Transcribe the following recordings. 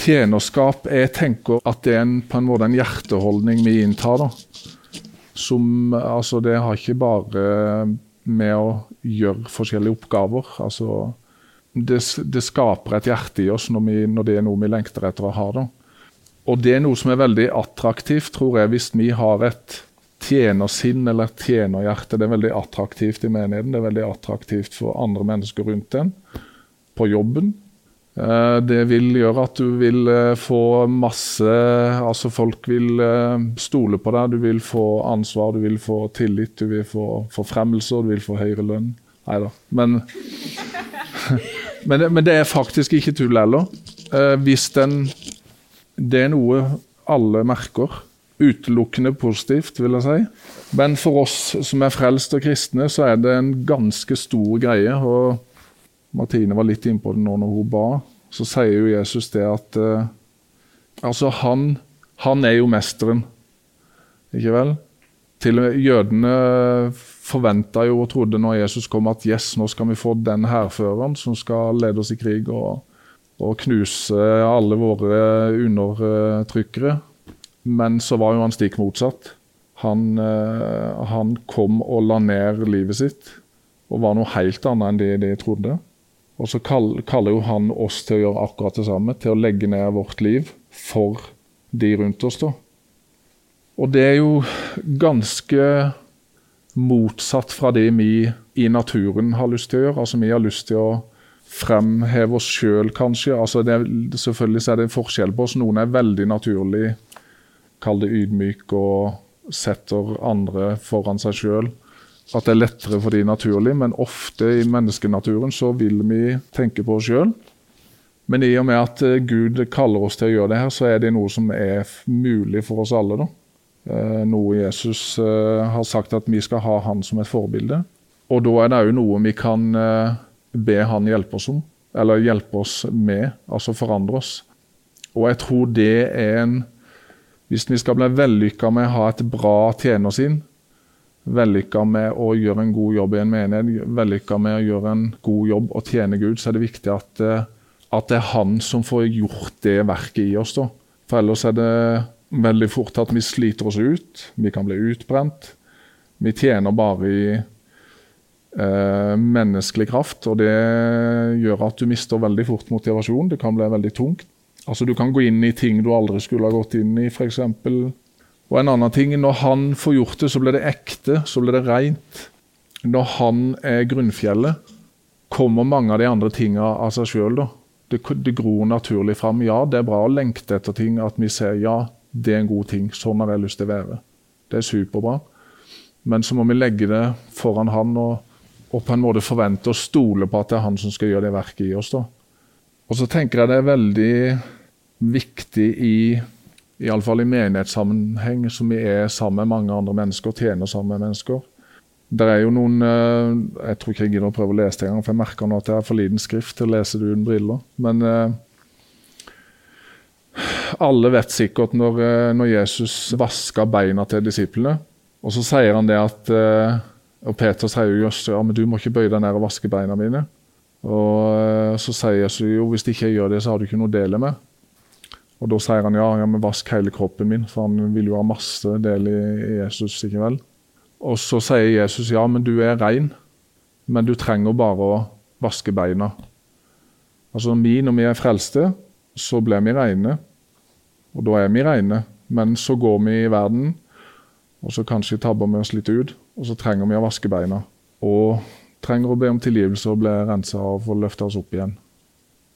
tjenerskap Jeg tenker at det er en, på en måte en hjerteholdning vi inntar. da. Som Altså, det har ikke bare med å gjøre forskjellige oppgaver. Altså, det, det skaper et hjerte i oss når, vi, når, det er noe vi lengter etter å ha. da. Og det er noe som er veldig attraktivt, tror jeg, hvis vi har et tjenersinn eller et tjenerhjerte. Det er veldig attraktivt i menigheten, det er veldig attraktivt for andre mennesker rundt en. På jobben, det vil gjøre at du vil eh, få masse Altså folk vil eh, stole på deg, du vil få ansvar, du vil få tillit, du vil få forfremmelser, du vil få høyere lønn. Nei da. Men, men, men, det er faktisk ikke tull heller. Hvis den Det er noe alle merker. Utelukkende positivt, vil jeg si. Men for oss som er frelst og kristne, så er det en ganske stor greie. og Martine var litt innpå det nå når hun ba. Så sier jo Jesus det at eh, Altså, han, han er jo mesteren, ikke vel? Til og med jødene forventa jo og trodde når Jesus kom at yes, nå skal vi få den hærføreren som skal lede oss i krig og, og knuse alle våre undertrykkere. Men så var jo han stikk motsatt. Han, uh, han kom og la ned livet sitt og var noe helt annet enn det de trodde. Og så kaller jo han oss til å gjøre akkurat det samme, til å legge ned vårt liv for de rundt oss. da. Og det er jo ganske motsatt fra det vi i naturen har lyst til å gjøre. Altså Vi har lyst til å fremheve oss sjøl, kanskje. Altså det, selvfølgelig er det en forskjell på oss. Noen er veldig naturlig, kall det ydmyk og setter andre foran seg sjøl at det er lettere for de naturlig, men ofte i menneskenaturen så vil vi tenke på oss sjøl. Men i og med at eh, Gud kaller oss til å gjøre det her, så er det noe som er mulig for oss alle. da. Eh, noe Jesus eh, har sagt at vi skal ha han som et forbilde. Og da er det òg noe vi kan be han hjelpe oss om, eller hjelpe oss med, altså forandre oss. Og jeg tror det er en Hvis vi skal bli vellykka med å ha et bra tjenersinn, vellykka med å gjøre en god jobb i en menighet, vellykka med å gjøre en god jobb og tjene Gud, så er det viktig at, eh, at det er Han som får gjort det verket i oss. da. For ellers er det veldig fort at vi sliter oss ut, vi kan bli utbrent. Vi tjener bare i eh, menneskelig kraft, og det gjør at du mister veldig fort motivasjon. Det kan bli veldig tungt. Altså Du kan gå inn i ting du aldri skulle ha gått inn i, f.eks. Og en annen ting, Når han får gjort det, så blir det ekte, så blir det rent. Når han er grunnfjellet, kommer mange av de andre tingene av seg sjøl. Det, det gror naturlig fram. Ja, det er bra å lengte etter ting, at vi ser ja, det er en god ting. Sånn har jeg lyst til å være. Det er superbra. Men så må vi legge det foran han og, og på en måte forvente og stole på at det er han som skal gjøre det verket i oss. da. Og så tenker jeg det er veldig viktig i iallfall i menighetssammenheng, som vi er sammen med mange andre mennesker, tjener sammen med mennesker. Det er jo noen eh, Jeg tror ikke jeg gidder å prøve å lese det engang, for jeg merker nå at jeg har for liten skrift til å lese det uten briller. Men eh, alle vet sikkert når, eh, når Jesus vaska beina til disiplene, og så sier han det at Og Peter sier jo ja, men du må ikke bøye deg ned og vaske beina mine. Og så sier Jesus jo hvis ikke jeg gjør det, så har du ikke noe å dele med. Og Da sier han ja, ja, men vask hele kroppen min, for han vil jo ha masse del i, Jesus. ikke vel? Og så sier Jesus ja, men du er rein, men du trenger bare å vaske beina. Altså vi, Når vi er frelste, så blir vi reine, og da er vi reine. Men så går vi i verden, og så kanskje tabber vi oss litt ut, og så trenger vi å vaske beina. Og trenger å be om tilgivelse og bli rensa og løfte oss opp igjen.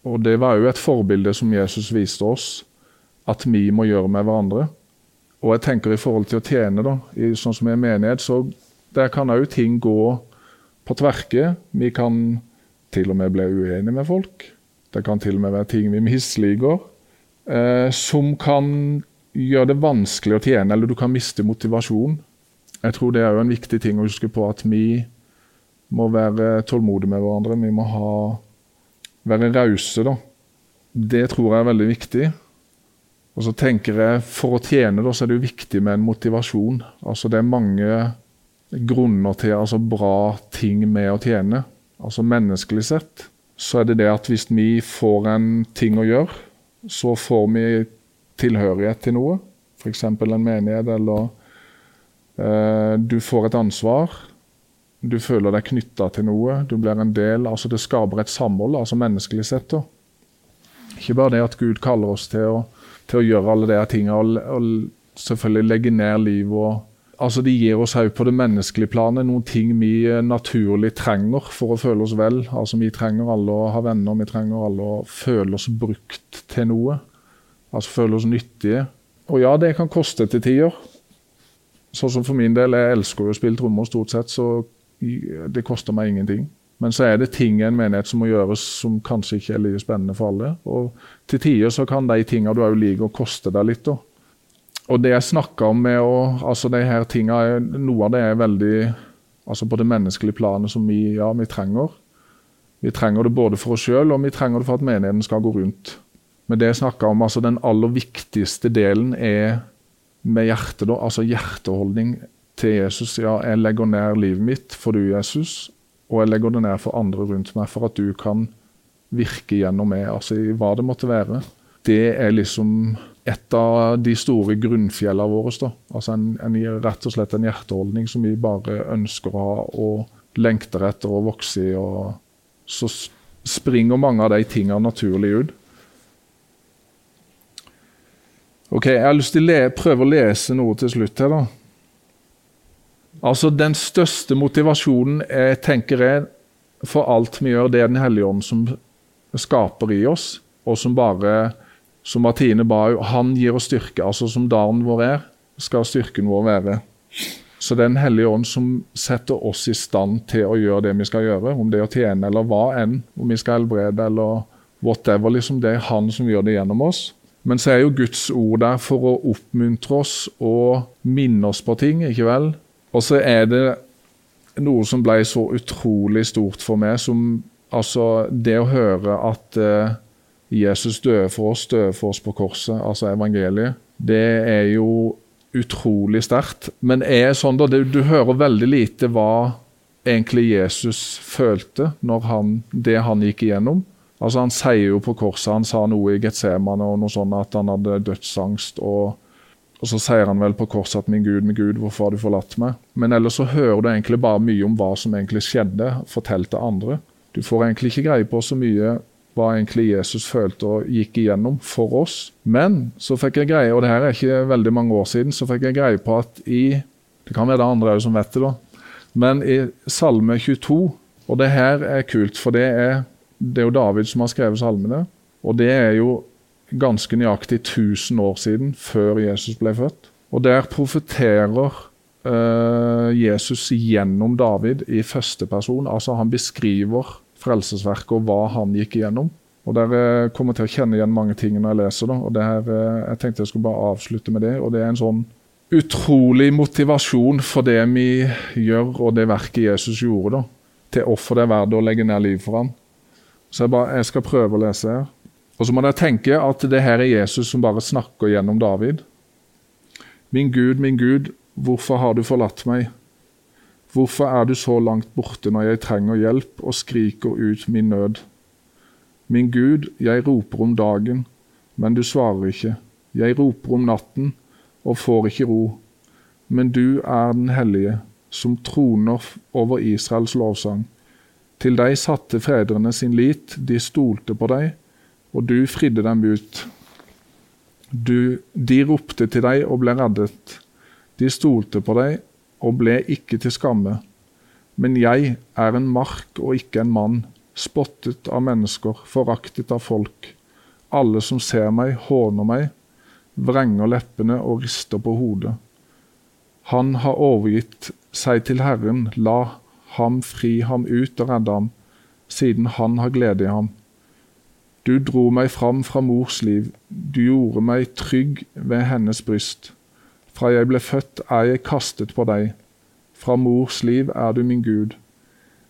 Og Det var jo et forbilde som Jesus viste oss at vi må gjøre med hverandre. Og jeg tenker i forhold til å tjene, da, i, sånn som i en menighet, så der kan òg ting gå på tverke. Vi kan til og med bli uenige med folk. Det kan til og med være ting vi misliker, eh, som kan gjøre det vanskelig å tjene, eller du kan miste motivasjon. Jeg tror det er en viktig ting å huske på, at vi må være tålmodige med hverandre. Vi må ha, være rause, da. Det tror jeg er veldig viktig. Og så tenker jeg, For å tjene da, så er det jo viktig med en motivasjon. Altså Det er mange grunner til altså bra ting med å tjene. Altså Menneskelig sett så er det det at hvis vi får en ting å gjøre, så får vi tilhørighet til noe, f.eks. en menighet, eller eh, du får et ansvar. Du føler deg knytta til noe, du blir en del. altså Det skaper et samhold, altså menneskelig sett. da. Ikke bare det at Gud kaller oss til å, til å gjøre alle de tingene og, og selvfølgelig legge ned livet og altså De gir oss òg på det menneskelige planet noen ting vi eh, naturlig trenger for å føle oss vel. Altså Vi trenger alle å ha venner, vi trenger alle å føle oss brukt til noe. Altså føle oss nyttige. Og ja, det kan koste til tider. Sånn som for min del, jeg elsker jo å spille trommer stort sett, så det koster meg ingenting. Men så er det ting i en menighet som må gjøres som kanskje ikke er like spennende for alle. Og til tider så kan de tingene du òg liker, koste deg litt. da. Og det jeg snakker om med å altså de her tingene, Noe av det er veldig altså på det menneskelige planet som vi, ja, vi trenger. Vi trenger det både for oss sjøl og vi trenger det for at menigheten skal gå rundt. Men det jeg snakker om, altså den aller viktigste delen er med hjertet. da, Altså hjerteholdning til Jesus. Ja, jeg legger ned livet mitt for du, Jesus, og jeg legger det ned for andre rundt meg for at du kan virke gjennom meg, altså i hva det måtte være. Det er liksom et av de store grunnfjellene våre. Da. Altså en, en, rett og slett en hjerteholdning som vi bare ønsker å ha og lengter etter å vokse i. og Så springer mange av de tingene naturlig ut. Ok, Jeg har lyst til å prøve å lese noe til slutt her. da. Altså Den største motivasjonen jeg tenker er for alt vi gjør, det er Den hellige ånd som skaper i oss, og som bare som Martine ba han gir oss styrke. altså Som dagen vår er, skal styrken vår være. Så det er Den hellige ånd som setter oss i stand til å gjøre det vi skal gjøre. Om det er å tjene eller hva enn. Om vi skal helbrede eller whatever. liksom Det er han som gjør det gjennom oss. Men så er jo Guds ord der for å oppmuntre oss og minne oss på ting. ikke vel? Og så er det noe som ble så utrolig stort for meg, som altså det å høre at uh, Jesus døde for oss, døde for oss på korset, altså evangeliet, det er jo utrolig sterkt. Men er sånn da, du hører veldig lite hva egentlig Jesus følte når han, det han gikk igjennom. Altså Han sier jo på korset, han sa noe i Getsemane og noe sånt at han hadde dødsangst. og og så sier han vel på korset at 'min Gud, min Gud, hvorfor har du forlatt meg?' Men ellers så hører du egentlig bare mye om hva som egentlig skjedde, fortalt til andre. Du får egentlig ikke greie på så mye hva egentlig Jesus følte og gikk igjennom for oss. Men så fikk jeg greie, og det her er ikke veldig mange år siden, så fikk jeg greie på at i Det kan være det andre som vet det, da. Men i Salme 22, og det her er kult, for det er, det er jo David som har skrevet salmene, og det er jo ganske nøyaktig 1000 år siden, før Jesus ble født. Og der profeterer uh, Jesus gjennom David i første person. Altså han beskriver frelsesverket og hva han gikk igjennom. Og der uh, kommer til å kjenne igjen mange ting når jeg leser det. og det her, uh, Jeg tenkte jeg skulle bare avslutte med det. og Det er en sånn utrolig motivasjon for det vi gjør, og det verket Jesus gjorde. da, Til offer det er verdt å legge ned liv for ham. Så jeg, bare, jeg skal prøve å lese her. Og så må dere tenke at det her er Jesus som bare snakker gjennom David. Min Gud, min Gud, hvorfor har du forlatt meg? Hvorfor er du så langt borte når jeg trenger hjelp og skriker ut min nød? Min Gud, jeg roper om dagen, men du svarer ikke. Jeg roper om natten og får ikke ro. Men du er den hellige, som troner over Israels lovsang. Til deg satte fedrene sin lit, de stolte på deg og du fridde dem ut. Du, de ropte til deg og ble reddet. De stolte på deg og ble ikke til skamme. Men jeg er en mark og ikke en mann, spottet av mennesker, foraktet av folk. Alle som ser meg, håner meg, vrenger leppene og rister på hodet. Han har overgitt seg til Herren, la ham fri ham ut og redde ham, siden han har glede i ham. Du dro meg fram fra mors liv, du gjorde meg trygg ved hennes bryst. Fra jeg ble født er jeg kastet på deg, fra mors liv er du min Gud.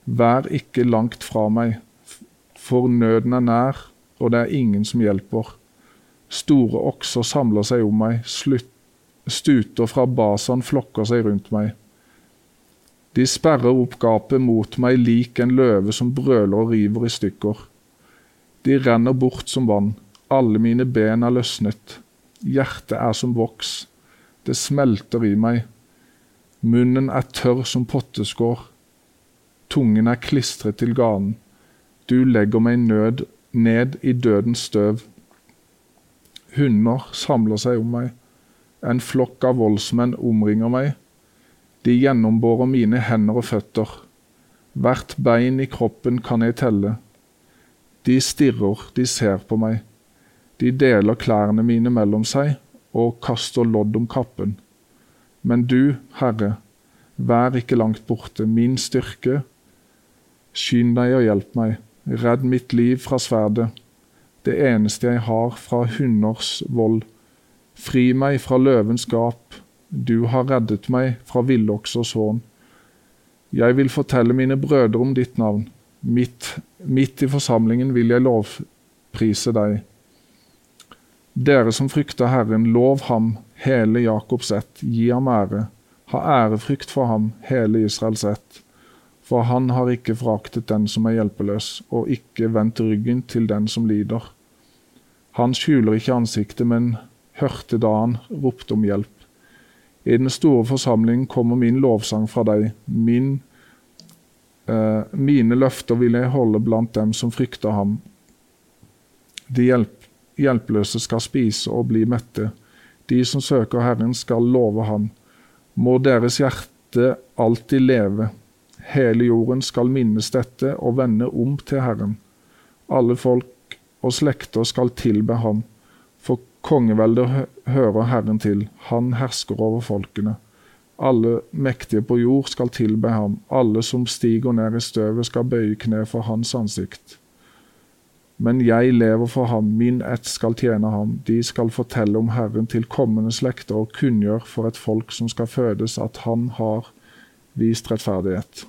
Vær ikke langt fra meg, for nøden er nær, og det er ingen som hjelper. Store okser samler seg om meg, stuter fra basan flokker seg rundt meg. De sperrer opp gapet mot meg lik en løve som brøler og river i stykker. De renner bort som vann, Alle mine ben er løsnet. Hjertet er som voks. Det smelter i meg. Munnen er tørr som potteskår. Tungen er klistret til ganen. Du legger meg nød, ned i dødens støv. Hunder samler seg om meg. En flokk av voldsmenn omringer meg. De gjennombårer mine hender og føtter. Hvert bein i kroppen kan jeg telle. De stirrer, de ser på meg. De deler klærne mine mellom seg og kaster lodd om kappen. Men du, Herre, vær ikke langt borte, min styrke. Skynd deg og hjelp meg, redd mitt liv fra sverdet, det eneste jeg har fra hunders vold. Fri meg fra løvens gap, du har reddet meg fra villoksers hån. Jeg vil fortelle mine brødre om ditt navn, midt, midt i forsamlingen vil jeg lovprise deg. Dere som frykter Herren, lov ham, hele Jakobs ett, gi ham ære. Ha ærefrykt for ham, hele Israels ett. For han har ikke foraktet den som er hjelpeløs, og ikke vendt ryggen til den som lider. Han skjuler ikke ansiktet, men hørte da han ropte om hjelp. I den store forsamlingen kommer min lovsang fra deg. Min, eh, mine løfter vil jeg holde blant dem som frykter ham. De hjelp, hjelpeløse skal spise og bli mette. De som søker Herren, skal love ham. Må deres hjerte alltid leve. Hele jorden skal minnes dette og vende om til Herren. Alle folk og slekter skal tilbe ham, for kongeveldet hører Herren til. Han hersker over folkene. Alle mektige på jord skal tilbe ham. Alle som stiger ned i støvet, skal bøye kne for hans ansikt. Men jeg lever for ham, min ett skal tjene ham. De skal fortelle om Herren til kommende slekter og kunngjør for et folk som skal fødes, at han har vist rettferdighet.